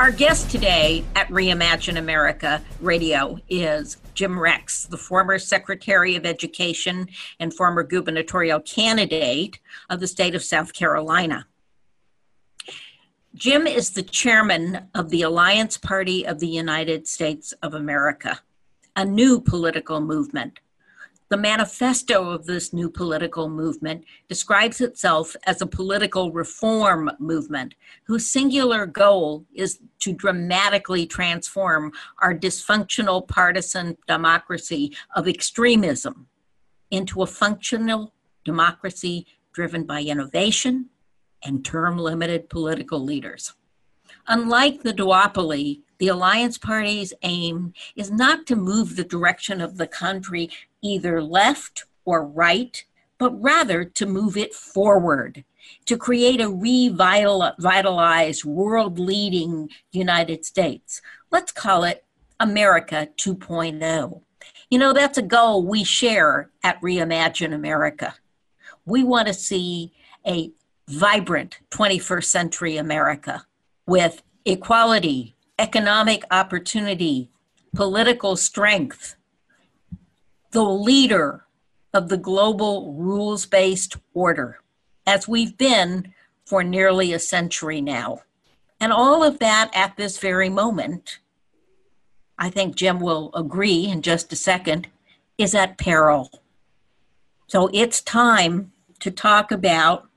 Our guest today at Reimagine America Radio is Jim Rex, the former Secretary of Education and former gubernatorial candidate of the state of South Carolina. Jim is the chairman of the Alliance Party of the United States of America, a new political movement the manifesto of this new political movement describes itself as a political reform movement whose singular goal is to dramatically transform our dysfunctional partisan democracy of extremism into a functional democracy driven by innovation and term limited political leaders. Unlike the duopoly, the Alliance Party's aim is not to move the direction of the country either left or right, but rather to move it forward, to create a revitalized, world leading United States. Let's call it America 2.0. You know, that's a goal we share at Reimagine America. We want to see a vibrant 21st century America with equality, economic opportunity, political strength, the leader of the global rules based order, as we've been for nearly a century now. And all of that at this very moment, I think Jim will agree in just a second, is at peril. So it's time to talk about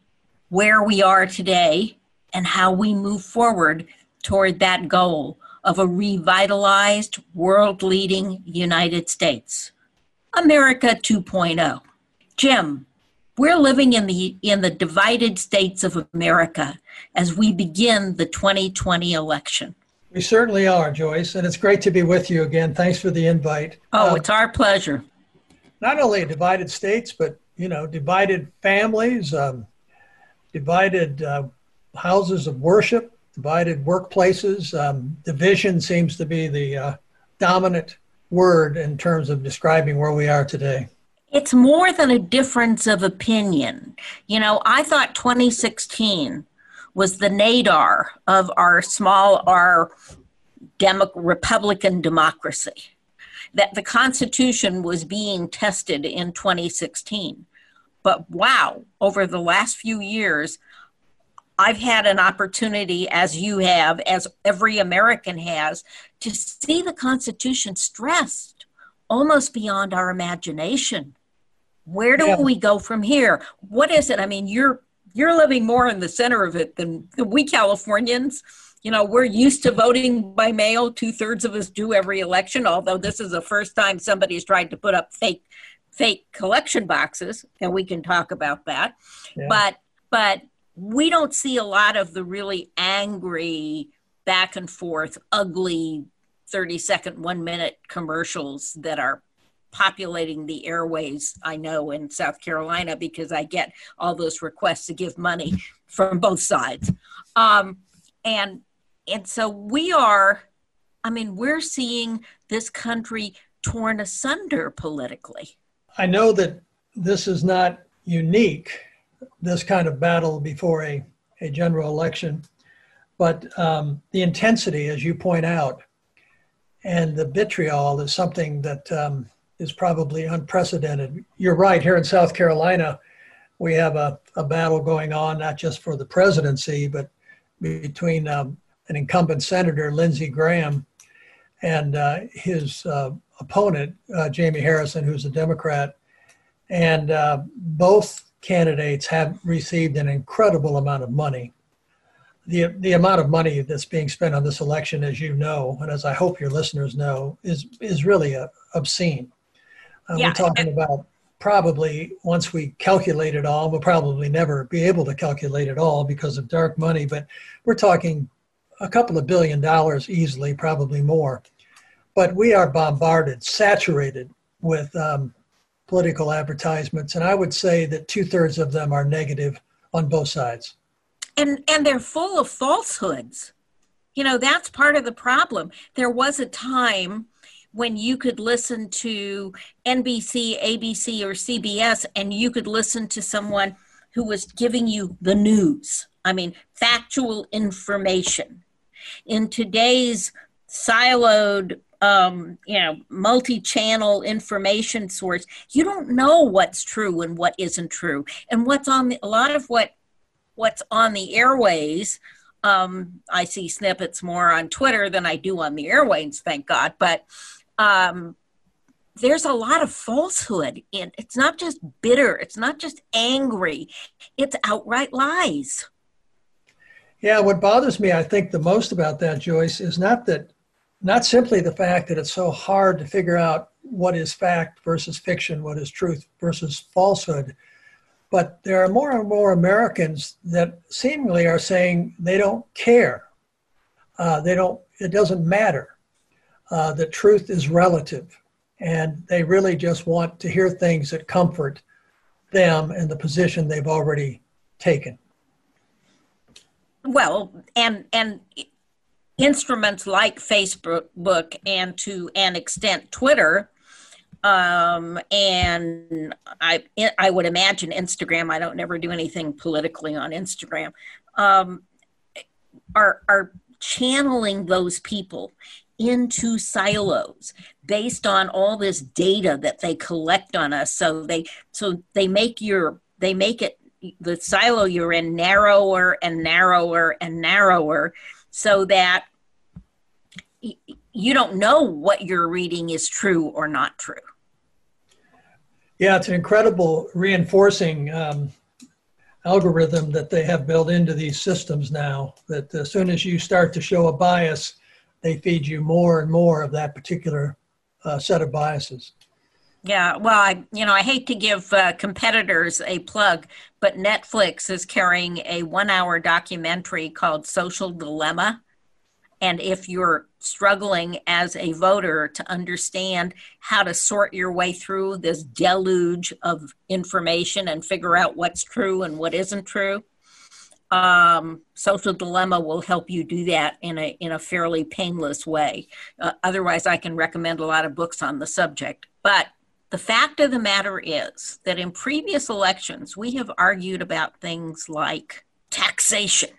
where we are today and how we move forward toward that goal of a revitalized, world leading United States. America 2.0. Jim, we're living in the in the divided states of America as we begin the 2020 election. We certainly are, Joyce, and it's great to be with you again. Thanks for the invite. Oh, um, it's our pleasure. Not only divided states, but you know, divided families, um, divided uh, houses of worship, divided workplaces. Um, division seems to be the uh, dominant word in terms of describing where we are today. It's more than a difference of opinion. You know, I thought 2016 was the nadir of our small r Demo- Republican democracy. That the Constitution was being tested in 2016. But wow, over the last few years, I've had an opportunity, as you have, as every American has, to see the Constitution stressed almost beyond our imagination. Where do yeah. we go from here? What is it? I mean, you're you're living more in the center of it than, than we Californians. You know, we're used to voting by mail. Two thirds of us do every election. Although this is the first time somebody's tried to put up fake fake collection boxes, and we can talk about that. Yeah. But but we don't see a lot of the really angry back and forth ugly 30 second one minute commercials that are populating the airways i know in south carolina because i get all those requests to give money from both sides. Um, and and so we are i mean we're seeing this country torn asunder politically. I know that this is not unique this kind of battle before a, a general election. But um, the intensity, as you point out, and the vitriol is something that um, is probably unprecedented. You're right, here in South Carolina, we have a, a battle going on, not just for the presidency, but between um, an incumbent senator, Lindsey Graham, and uh, his uh, opponent, uh, Jamie Harrison, who's a Democrat. And uh, both candidates have received an incredible amount of money. The, the amount of money that's being spent on this election, as you know, and as I hope your listeners know, is, is really uh, obscene. Uh, yeah. We're talking about probably once we calculate it all, we'll probably never be able to calculate it all because of dark money, but we're talking a couple of billion dollars easily, probably more. but we are bombarded, saturated with um, political advertisements, and I would say that two thirds of them are negative on both sides. And and they're full of falsehoods. You know, that's part of the problem. There was a time when you could listen to NBC, ABC, or CBS, and you could listen to someone who was giving you the news. I mean, factual information. In today's siloed, um, you know, multi-channel information source, you don't know what's true and what isn't true, and what's on the, a lot of what what's on the airways. Um, I see snippets more on Twitter than I do on the airways, thank God. But um, there's a lot of falsehood in it's not just bitter it's not just angry it's outright lies yeah what bothers me i think the most about that joyce is not that not simply the fact that it's so hard to figure out what is fact versus fiction what is truth versus falsehood but there are more and more americans that seemingly are saying they don't care uh, they don't it doesn't matter uh, that truth is relative and they really just want to hear things that comfort them in the position they've already taken. Well, and and instruments like Facebook and to an extent Twitter, um, and I I would imagine Instagram. I don't never do anything politically on Instagram. Um, are are channeling those people into silos based on all this data that they collect on us so they so they make your they make it the silo you're in narrower and narrower and narrower so that you don't know what you're reading is true or not true yeah it's an incredible reinforcing um, algorithm that they have built into these systems now that as soon as you start to show a bias they feed you more and more of that particular uh, set of biases. Yeah, well, I you know I hate to give uh, competitors a plug, but Netflix is carrying a one-hour documentary called Social Dilemma, and if you're struggling as a voter to understand how to sort your way through this deluge of information and figure out what's true and what isn't true, um, social dilemma will help you do that in a in a fairly painless way. Uh, otherwise, I can recommend a lot of books on the subject. But the fact of the matter is that in previous elections, we have argued about things like taxation.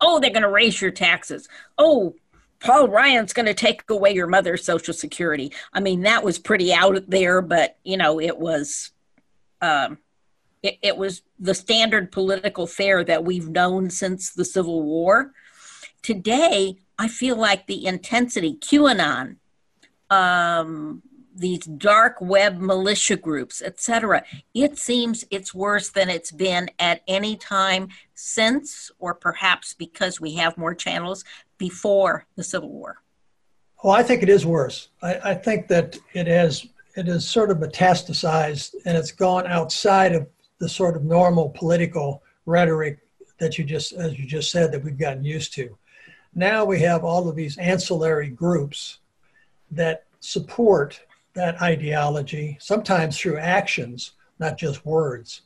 Oh, they're going to raise your taxes. Oh, Paul Ryan's going to take away your mother's Social Security. I mean, that was pretty out there, but you know, it was. Um, it, it was the standard political fare that we've known since the Civil War. Today, I feel like the intensity, QAnon, um, these dark web militia groups, etc. It seems it's worse than it's been at any time since, or perhaps because we have more channels before the Civil War. Well, I think it is worse. I, I think that it has it has sort of metastasized and it's gone outside of the sort of normal political rhetoric that you just, as you just said, that we've gotten used to. Now we have all of these ancillary groups that support that ideology, sometimes through actions, not just words.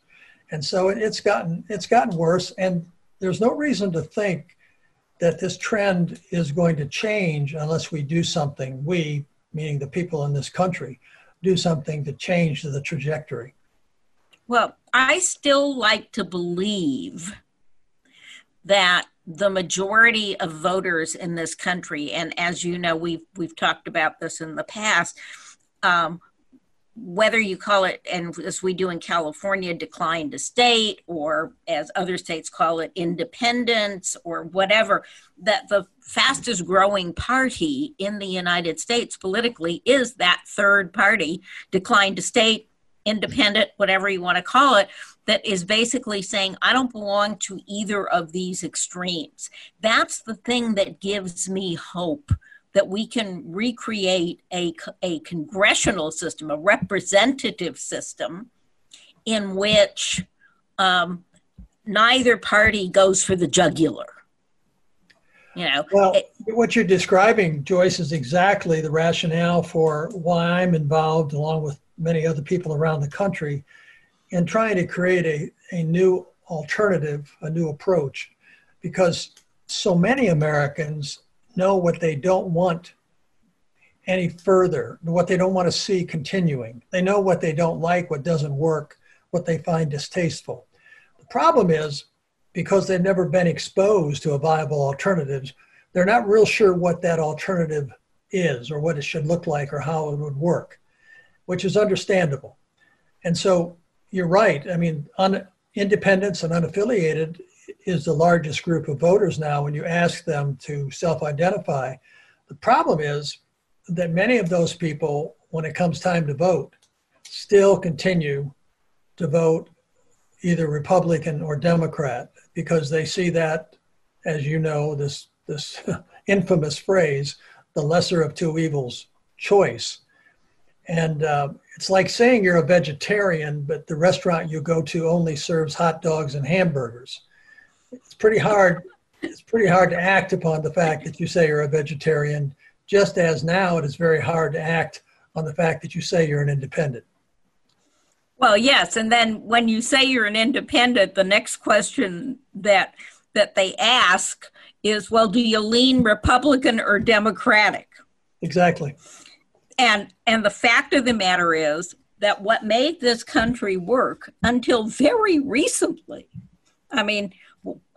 And so it's gotten it's gotten worse, and there's no reason to think that this trend is going to change unless we do something. We, meaning the people in this country, do something to change the trajectory. Well, I still like to believe that the majority of voters in this country, and as you know, we've we've talked about this in the past. Um, whether you call it, and as we do in California, decline to state, or as other states call it, independence, or whatever, that the fastest growing party in the United States politically is that third party, decline to state, independent, whatever you want to call it, that is basically saying, I don't belong to either of these extremes. That's the thing that gives me hope that we can recreate a, a congressional system, a representative system in which um, neither party goes for the jugular. You know, well, it, what you're describing, Joyce, is exactly the rationale for why I'm involved, along with many other people around the country, in trying to create a, a new alternative, a new approach, because so many Americans know what they don't want any further, what they don't want to see continuing. They know what they don't like, what doesn't work, what they find distasteful. The problem is because they've never been exposed to a viable alternatives, they're not real sure what that alternative is or what it should look like or how it would work, which is understandable. And so you're right. I mean, un, independents and unaffiliated is the largest group of voters now when you ask them to self identify. The problem is that many of those people, when it comes time to vote, still continue to vote either Republican or Democrat because they see that, as you know, this this infamous phrase, the lesser of two evils choice. And uh, it's like saying you're a vegetarian, but the restaurant you go to only serves hot dogs and hamburgers. It's pretty hard. It's pretty hard to act upon the fact that you say you're a vegetarian, just as now it is very hard to act on the fact that you say you're an independent. Well, yes, and then when you say you're an independent, the next question that that they ask is, well, do you lean Republican or Democratic? Exactly. And and the fact of the matter is that what made this country work until very recently, I mean,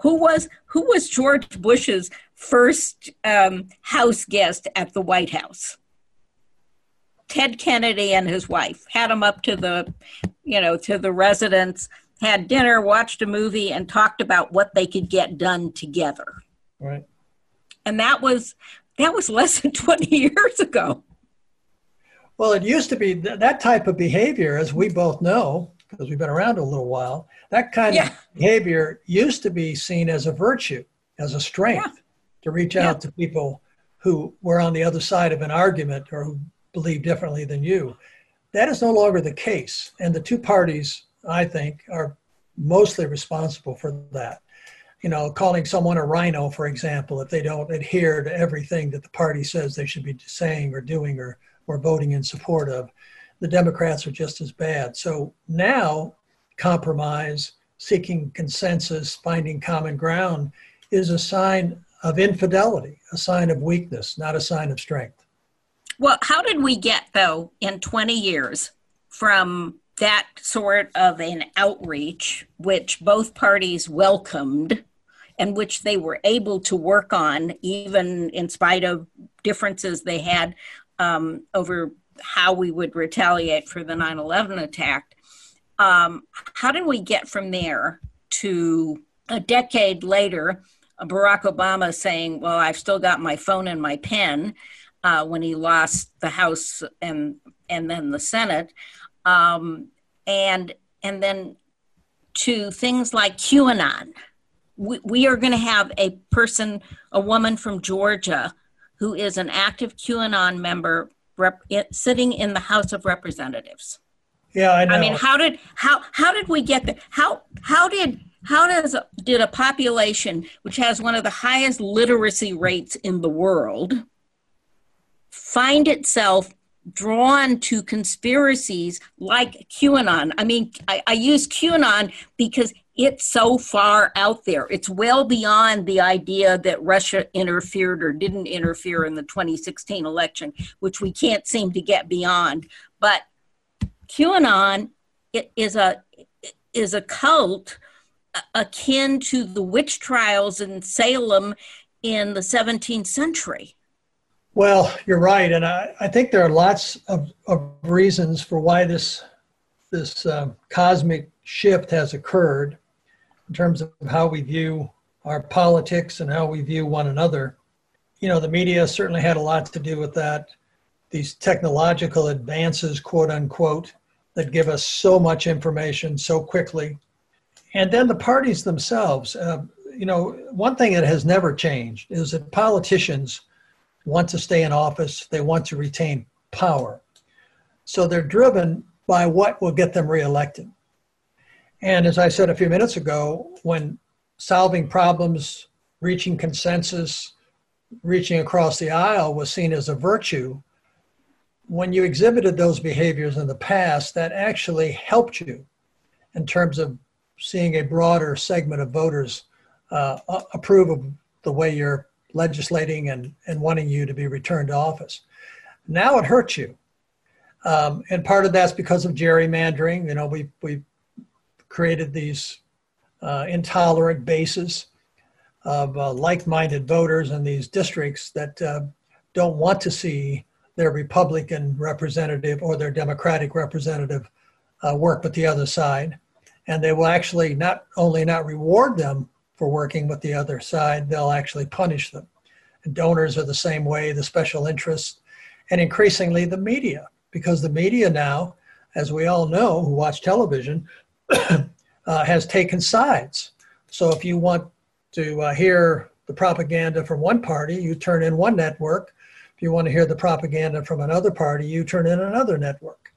who was who was George Bush's first um, house guest at the White House? Ted Kennedy and his wife had him up to the, you know, to the residence, had dinner, watched a movie, and talked about what they could get done together. Right. And that was that was less than 20 years ago. Well, it used to be th- that type of behavior, as we both know, because we've been around a little while, that kind yeah. of behavior used to be seen as a virtue, as a strength yeah. to reach out yeah. to people who were on the other side of an argument or who believe differently than you. That is no longer the case. And the two parties, I think, are mostly responsible for that. You know, calling someone a RINO, for example, if they don't adhere to everything that the party says they should be saying or doing or, or voting in support of, the Democrats are just as bad. So now, compromise, seeking consensus, finding common ground is a sign of infidelity, a sign of weakness, not a sign of strength. Well, how did we get, though, in 20 years from that sort of an outreach, which both parties welcomed and which they were able to work on, even in spite of differences they had um, over how we would retaliate for the 9 11 attack? Um, how did we get from there to a decade later, Barack Obama saying, Well, I've still got my phone and my pen? uh, when he lost the House and and then the Senate, um, and and then to things like QAnon. We, we are going to have a person, a woman from Georgia, who is an active QAnon member rep, sitting in the House of Representatives. Yeah, I know. I mean, how did how how did we get there? How how did how does did a population which has one of the highest literacy rates in the world find itself drawn to conspiracies like QAnon. I mean, I, I, use QAnon because it's so far out there. It's well beyond the idea that Russia interfered or didn't interfere in the 2016 election, which we can't seem to get beyond. But QAnon is a is a cult akin to the witch trials in Salem in the 17th century. Well, you're right, and I, I think there are lots of, of reasons for why this this um, cosmic shift has occurred in terms of how we view our politics and how we view one another. You know, the media certainly had a lot to do with that. These technological advances, quote unquote, that give us so much information so quickly. And then the parties themselves. Uh, you know, one thing that has never changed is that politicians want to stay in office, they want to retain power. So they're driven by what will get them reelected. And as I said a few minutes ago, when solving problems, reaching consensus, reaching across the aisle was seen as a virtue, when you exhibited those behaviors in the past, that actually helped you in terms of seeing a broader segment of voters uh, approve of the way you're legislating and, and wanting you to be returned to office. Now it hurts you. Um, and part of that's because of gerrymandering. You know, we, we created these uh, intolerant bases of uh, like minded voters in these districts that uh, don't want to see their Republican representative or their Democratic representative uh, work with the other side. And they will actually not only not reward them for working with the other side, they'll actually punish them. And donors are the same way, the special interests, and increasingly the media, because the media now, as we all know who watch television, uh, has taken sides. So if you want to uh, hear the propaganda from one party, you turn in one network. If you want to hear the propaganda from another party, you turn in another network.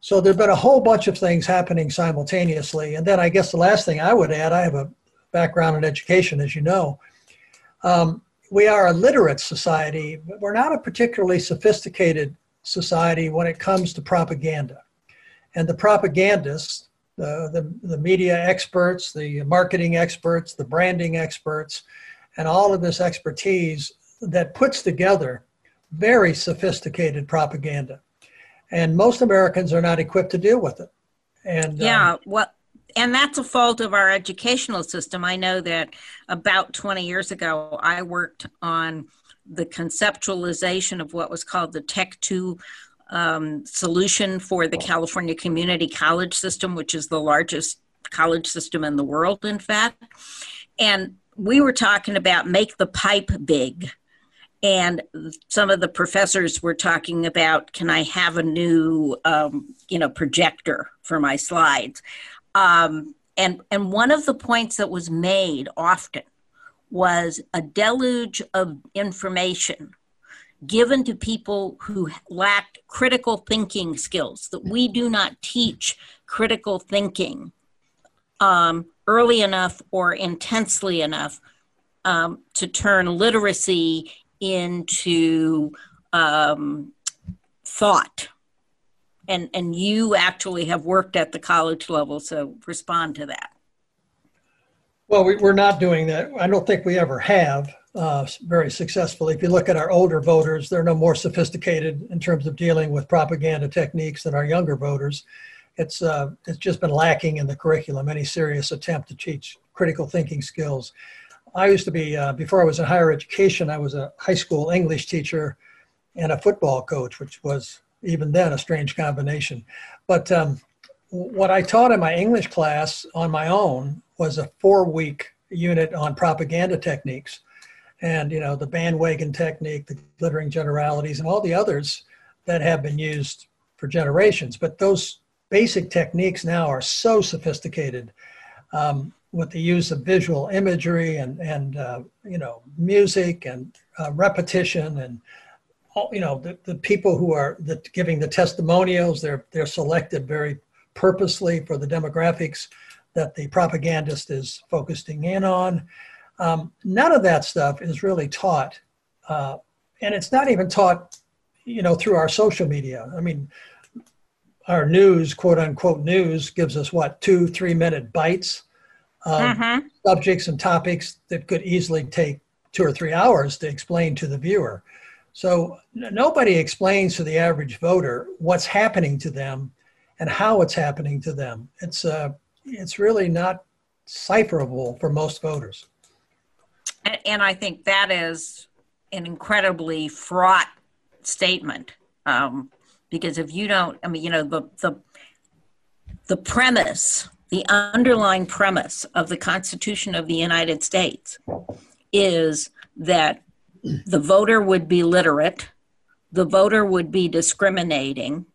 So there's been a whole bunch of things happening simultaneously. And then I guess the last thing I would add, I have a background in education, as you know. Um, we are a literate society, but we're not a particularly sophisticated society when it comes to propaganda. And the propagandists, the, the, the media experts, the marketing experts, the branding experts, and all of this expertise that puts together very sophisticated propaganda. And most Americans are not equipped to deal with it. And yeah, um, well, and that's a fault of our educational system. I know that about 20 years ago, I worked on the conceptualization of what was called the Tech 2 um, solution for the California Community College System, which is the largest college system in the world, in fact. And we were talking about make the pipe big. And some of the professors were talking about, can I have a new, um, you know, projector for my slides? Um, and and one of the points that was made often was a deluge of information given to people who lacked critical thinking skills, that we do not teach critical thinking um, early enough or intensely enough um, to turn literacy into um, thought. And, and you actually have worked at the college level, so respond to that. Well, we, are not doing that. I don't think we ever have uh, very successfully. If you look at our older voters, they're no more sophisticated in terms of dealing with propaganda techniques than our younger voters. It's uh, it's just been lacking in the curriculum. Any serious attempt to teach critical thinking skills. I used to be uh, before I was in higher education. I was a high school English teacher and a football coach, which was even then a strange combination. But um, what I taught in my English class on my own was a four-week unit on propaganda techniques and you know the bandwagon technique, the glittering generalities, and all the others that have been used for generations. But those basic techniques now are so sophisticated um, with the use of visual imagery and and uh, you know music and uh, repetition and all, you know the, the people who are the, giving the testimonials they're they're selected very purposely for the demographics that the propagandist is focusing in on um, none of that stuff is really taught, uh, and it's not even taught, you know, through our social media. I mean, our news, quote unquote news, gives us what two, three minute bites of mm-hmm. subjects and topics that could easily take two or three hours to explain to the viewer. So n- nobody explains to the average voter what's happening to them and how it's happening to them. It's uh, it's really not cipherable for most voters and I think that is an incredibly fraught statement um, because if you don't, I mean, you know, the the the premise, the underlying premise of the Constitution of the United States is that the voter would be literate, the voter would be discriminating,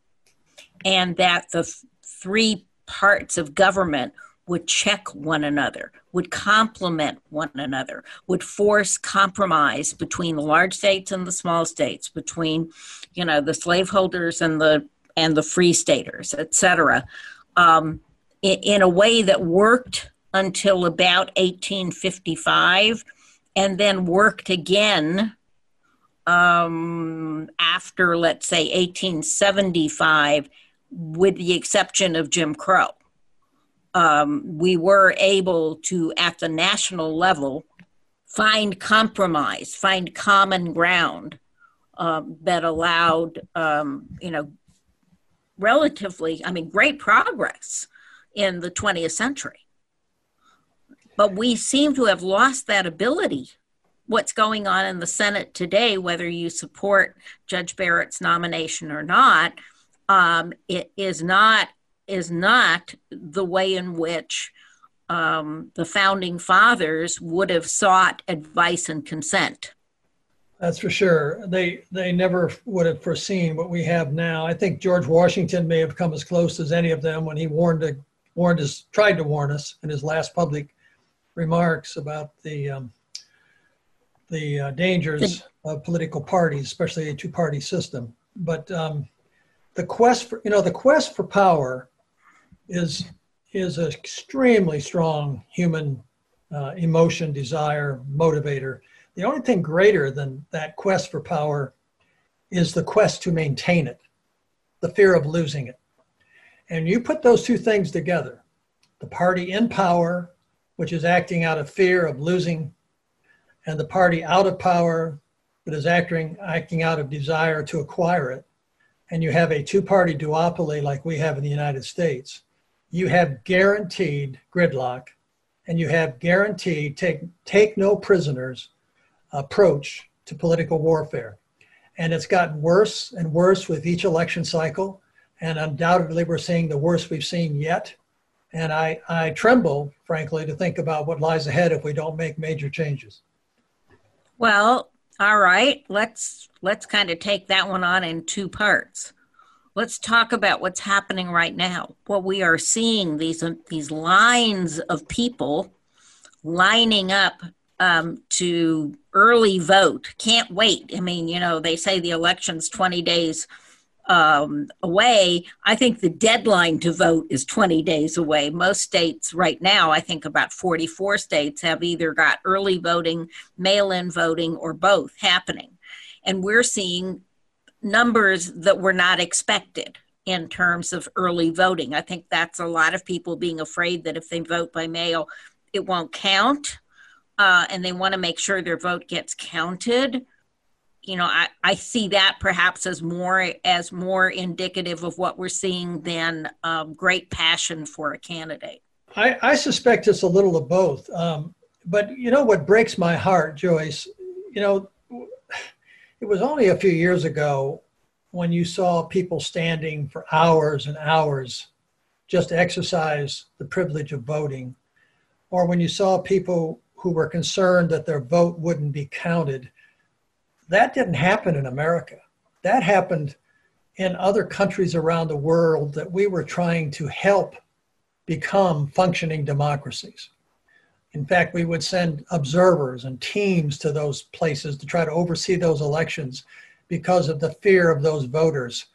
and that the three parts of government would check one another, would complement one another, would force compromise between the large states and the small states, between, you know, the slaveholders and the and the free staters, et cetera, um, in, in a way that worked until about 1855, and then worked again um, after, let's say, 1875, with the exception of Jim Crow. Um, we were able to, at the national level, find compromise, find common ground um, that allowed, um, you know, relatively, I mean, great progress in the 20th century. But we seem to have lost that ability. What's going on in the Senate today, whether you support Judge Barrett's nomination or not, um, it is not is not the way in which um, the founding fathers would have sought advice and consent. That's for sure. They they never would have foreseen what we have now. I think George Washington may have come as close as any of them when he warned a, warned us, tried to warn us in his last public remarks about the um, the uh, dangers of political parties, especially a two-party system. But um, the quest for you know the quest for power is is an extremely strong human uh, emotion, desire, motivator the only thing greater than that quest for power is the quest to maintain it, the fear of losing it. And you put those two things together the party in power, which is acting out of fear of losing, and the party out of power that is acting, acting out of desire to acquire it. And you have a two party duopoly like we have in the United States. You have guaranteed gridlock and you have guaranteed take, take no prisoners approach to political warfare. And it's gotten worse and worse with each election cycle. And undoubtedly, we're seeing the worst we've seen yet. And I, I tremble, frankly, to think about what lies ahead if we don't make major changes. Well, all right. Let's let's kind of take that one on in two parts. Let's talk about what's happening right now. What we are seeing these these lines of people lining up um, to early vote. Can't wait. I mean, you know, they say the election's 20 days um, away. I think the deadline to vote is 20 days away. Most states right now, I think about 44 states, have either got early voting, mail in voting, or both happening. And we're seeing numbers that were not expected in terms of early voting. I think that's a lot of people being afraid that if they vote by mail, it won't count uh, and they want to make sure their vote gets counted. You know I, I see that perhaps as more as more indicative of what we're seeing than um, great passion for a candidate. I, I suspect it's a little of both. Um, but you know what breaks my heart joyce? You know it was only a few years ago when you saw people standing for hours and hours just to exercise the privilege of voting or when you saw people who were concerned that their vote wouldn't be counted. That didn't happen in America. That happened in other countries around the world that we were trying to help become functioning democracies. In fact, we would send observers and teams to those places to try to oversee those elections because of the fear of those voters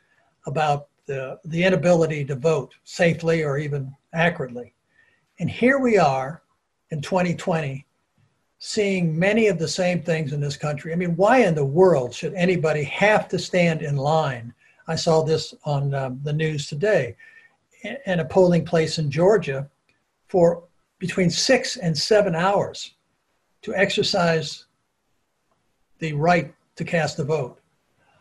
about the, the inability to vote safely or even accurately. And here we are in 2020 seeing many of the same things in this country. I mean, why in the world should anybody have to stand in line? I saw this on um, the news today in a polling place in Georgia for between six and seven hours to exercise the right to cast a vote.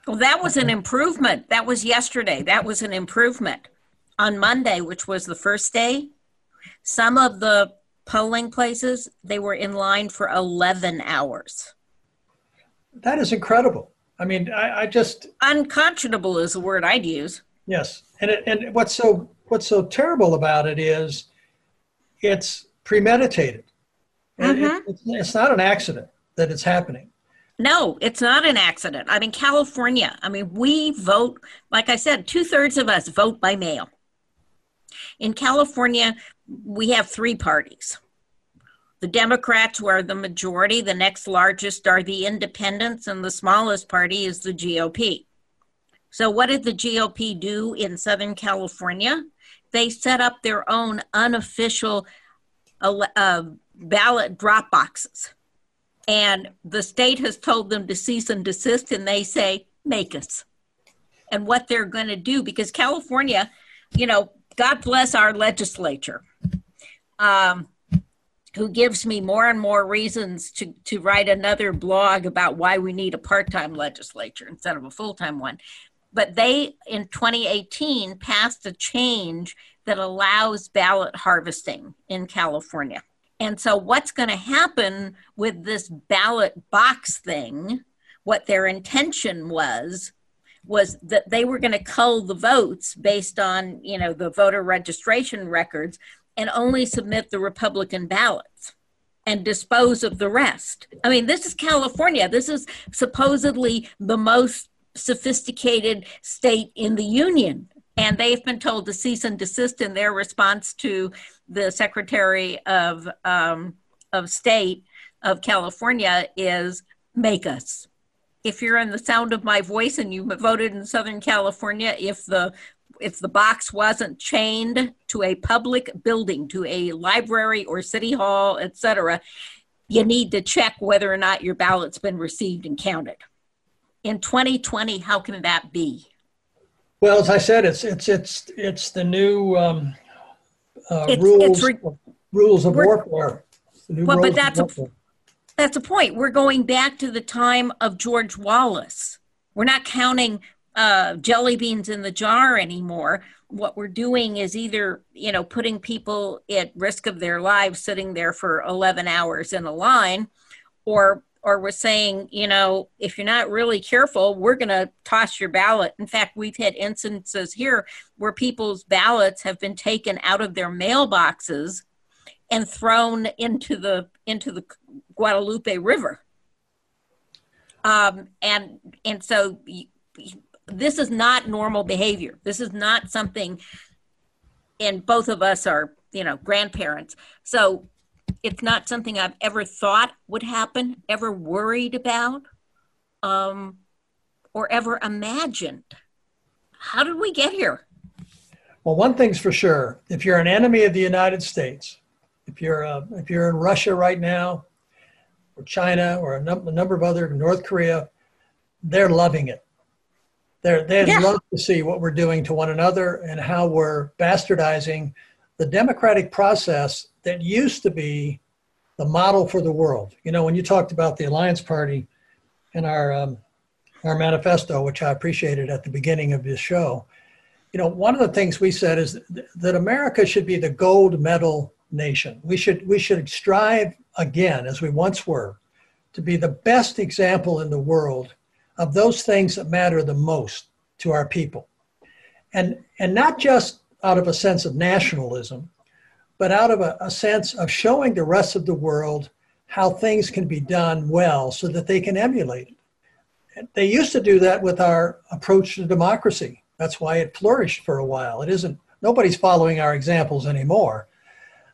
Well, that was an improvement. That was yesterday. That was an improvement. On Monday, which was the first day, some of the polling places, they were in line for 11 hours. That is incredible. I mean, I, I just unconscionable is the word I'd use. Yes, and it, and what's so what's so terrible about it is it's premeditated. Mm-hmm. It, it's, it's not an accident that it's happening. No, it's not an accident. I mean, California. I mean, we vote. Like I said, two thirds of us vote by mail. In California, we have three parties. The Democrats, who are the majority, the next largest are the independents, and the smallest party is the GOP. So, what did the GOP do in Southern California? They set up their own unofficial uh, ballot drop boxes. And the state has told them to cease and desist, and they say, make us. And what they're going to do, because California, you know, God bless our legislature, um, who gives me more and more reasons to, to write another blog about why we need a part time legislature instead of a full time one. But they, in 2018, passed a change that allows ballot harvesting in California. And so, what's going to happen with this ballot box thing? What their intention was was that they were going to cull the votes based on you know the voter registration records and only submit the Republican ballots and dispose of the rest. I mean, this is California. This is supposedly the most sophisticated state in the union and they've been told to cease and desist in their response to the Secretary of um, of State of California is make us. If you're in the sound of my voice and you voted in Southern California, if the if the box wasn't chained to a public building, to a library or city hall, etc., you need to check whether or not your ballot's been received and counted. In 2020, how can that be? Well, as I said, it's it's it's it's the new um, uh, It's- rules it's re- rules of warfare. Well, but that's a- That's a point. We're going back to the time of George Wallace. We're not counting uh, jelly beans in the jar anymore. What we're doing is either, you know, putting people at risk of their lives sitting there for 11 hours in a line, or or we're saying, you know, if you're not really careful, we're going to toss your ballot. In fact, we've had instances here where people's ballots have been taken out of their mailboxes and thrown into the into the Guadalupe River. Um, and and so this is not normal behavior. This is not something. And both of us are, you know, grandparents. So it's not something I've ever thought would happen, ever worried about, um, or ever imagined. How did we get here? Well, one thing's for sure: if you're an enemy of the United States, if you're uh, if you're in Russia right now, or China, or a, num- a number of other North Korea, they're loving it. They're they'd Yeah. love to see what we're doing to one another and how we're bastardizing the democratic process that used to be the model for the world. You know, when you talked about the Alliance Party in our um, our manifesto, which I appreciated at the beginning of this show, you know, one of the things we said is th- that America should be the gold medal nation. We should we should strive again, as we once were, to be the best example in the world of those things that matter the most to our people, and and not just out of a sense of nationalism, but out of a, a sense of showing the rest of the world how things can be done well, so that they can emulate it. They used to do that with our approach to democracy. That's why it flourished for a while. It isn't, nobody's following our examples anymore.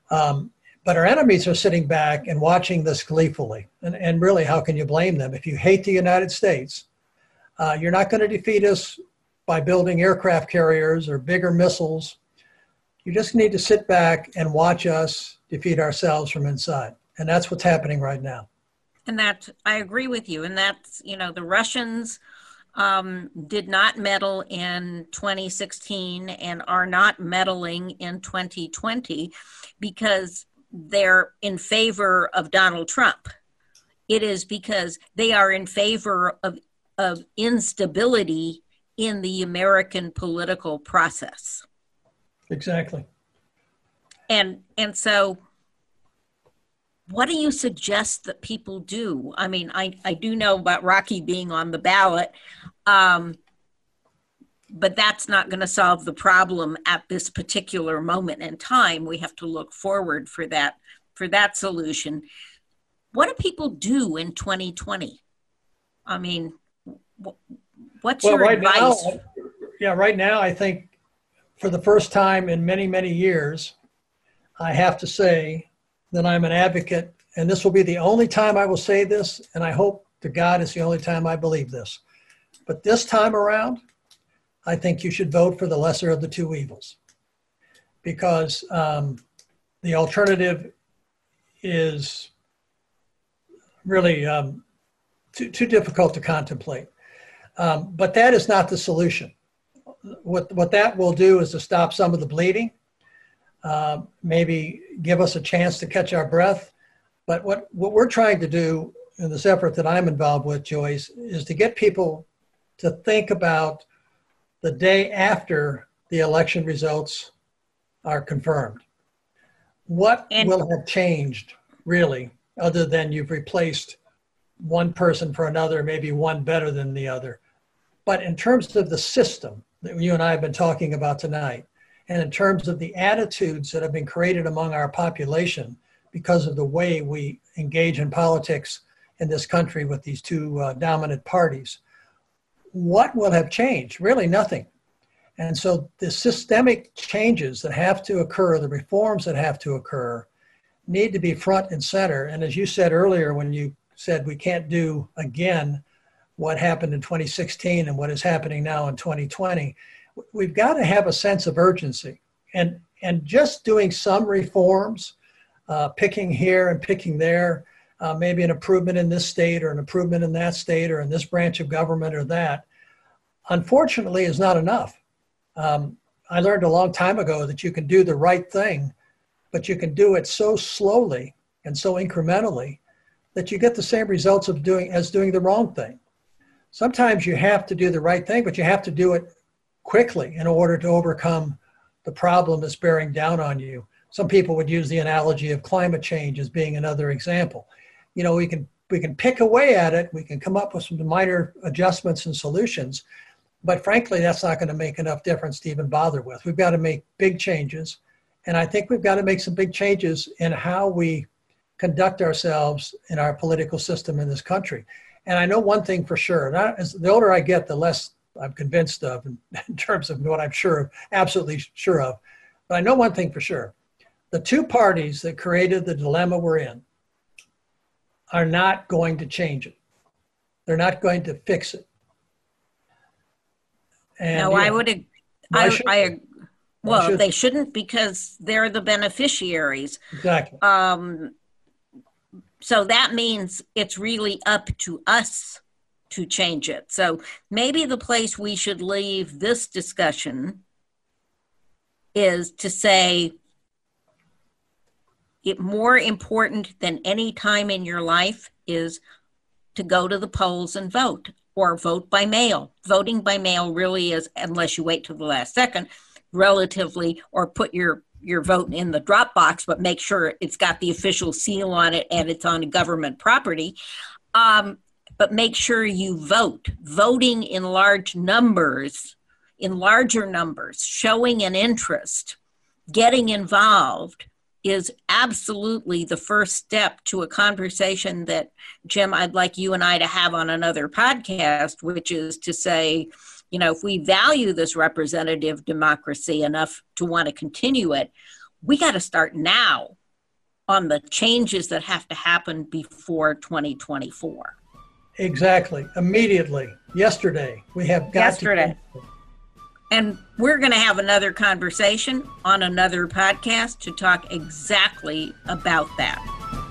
Um, but our enemies are sitting back and watching this gleefully. And, and really, how can you blame them? If you hate the United States, uh, you're not going to defeat us by building aircraft carriers or bigger missiles. You just need to sit back and watch us defeat ourselves from inside. And that's what's happening right now. And that I agree with you. And that's, you know, the Russians um, did not meddle in 2016 and are not meddling in 2020 because they're in favor of Donald Trump. It is because they are in favor of, of instability in the American political process. Exactly. And and so what do you suggest that people do? I mean, I, I do know about Rocky being on the ballot, um, but that's not going to solve the problem at this particular moment in time. We have to look forward for that for that solution. What do people do in 2020? I mean, what's Well, your right advice? now, yeah, right now, I think for the first time in many, many years, I have to say that I'm an advocate, and this will be the only time I will say this, and I hope to God it's the only time I believe this. But this time around, I think you should vote for the lesser of the two evils because um, the alternative is really um, too, too difficult to contemplate. Um, but that is not the solution. What, what that will do is to stop some of the bleeding, uh, maybe give us a chance to catch our breath. But what, what we're trying to do in this effort that I'm involved with, Joyce, is to get people to think about the day after the election results are confirmed. What and, will have changed, really, other than you've replaced one person for another, maybe one better than the other? But in terms of the system that you and I have been talking about tonight, and in terms of the attitudes that have been created among our population because of the way we engage in politics in this country with these two uh, dominant parties, what will have changed? Really, nothing. And so the systemic changes that have to occur, the reforms that have to occur, need to be front and center. And as you said earlier, when you said we can't do again what happened in 2016 and what is happening now in 2020, we've got to have a sense of urgency. And, and just doing some reforms, uh, picking here and picking there, uh, maybe an improvement in this state or an improvement in that state or in this branch of government or that, unfortunately, is not enough. Um, I learned a long time ago that you can do the right thing, but you can do it so slowly and so incrementally that you get the same results of doing as doing the wrong thing. Sometimes you have to do the right thing, but you have to do it quickly in order to overcome the problem that's bearing down on you. Some people would use the analogy of climate change as being another example. You know, we can we can pick away at it, we can come up with some minor adjustments and solutions, but frankly, that's not going to make enough difference to even bother with. We've got to make big changes. And I think we've got to make some big changes in how we conduct ourselves in our political system in this country. And I know one thing for sure. Not, as the older I get, the less I'm convinced of in, in terms of what I'm sure of, absolutely sure of. But I know one thing for sure. The two parties that created the dilemma we're in are not going to change it. They're not going to fix it. And, no, I would. I, I, well, should, they shouldn't because they're the beneficiaries. Exactly. Um, so that means it's really up to us to change it. So maybe the place we should leave this discussion is to say it more important than any time in your life is to go to the polls and vote or vote by mail. Voting by mail really is, unless you wait till the last second, relatively, or put your your vote in the drop box, but make sure it's got the official seal on it and it's on government property. Um, but make sure you vote. Voting in large numbers, in larger numbers, showing an interest, getting involved is absolutely the first step to a conversation that, Jim, I'd like you and I to have on another podcast, which is to say, you know, if we value this representative democracy enough to want to continue it, we got to start now on the changes that have to happen before 2024. Exactly. Immediately. Yesterday. We have got Yesterday. To- and we're going to have another conversation on another podcast to talk exactly about that.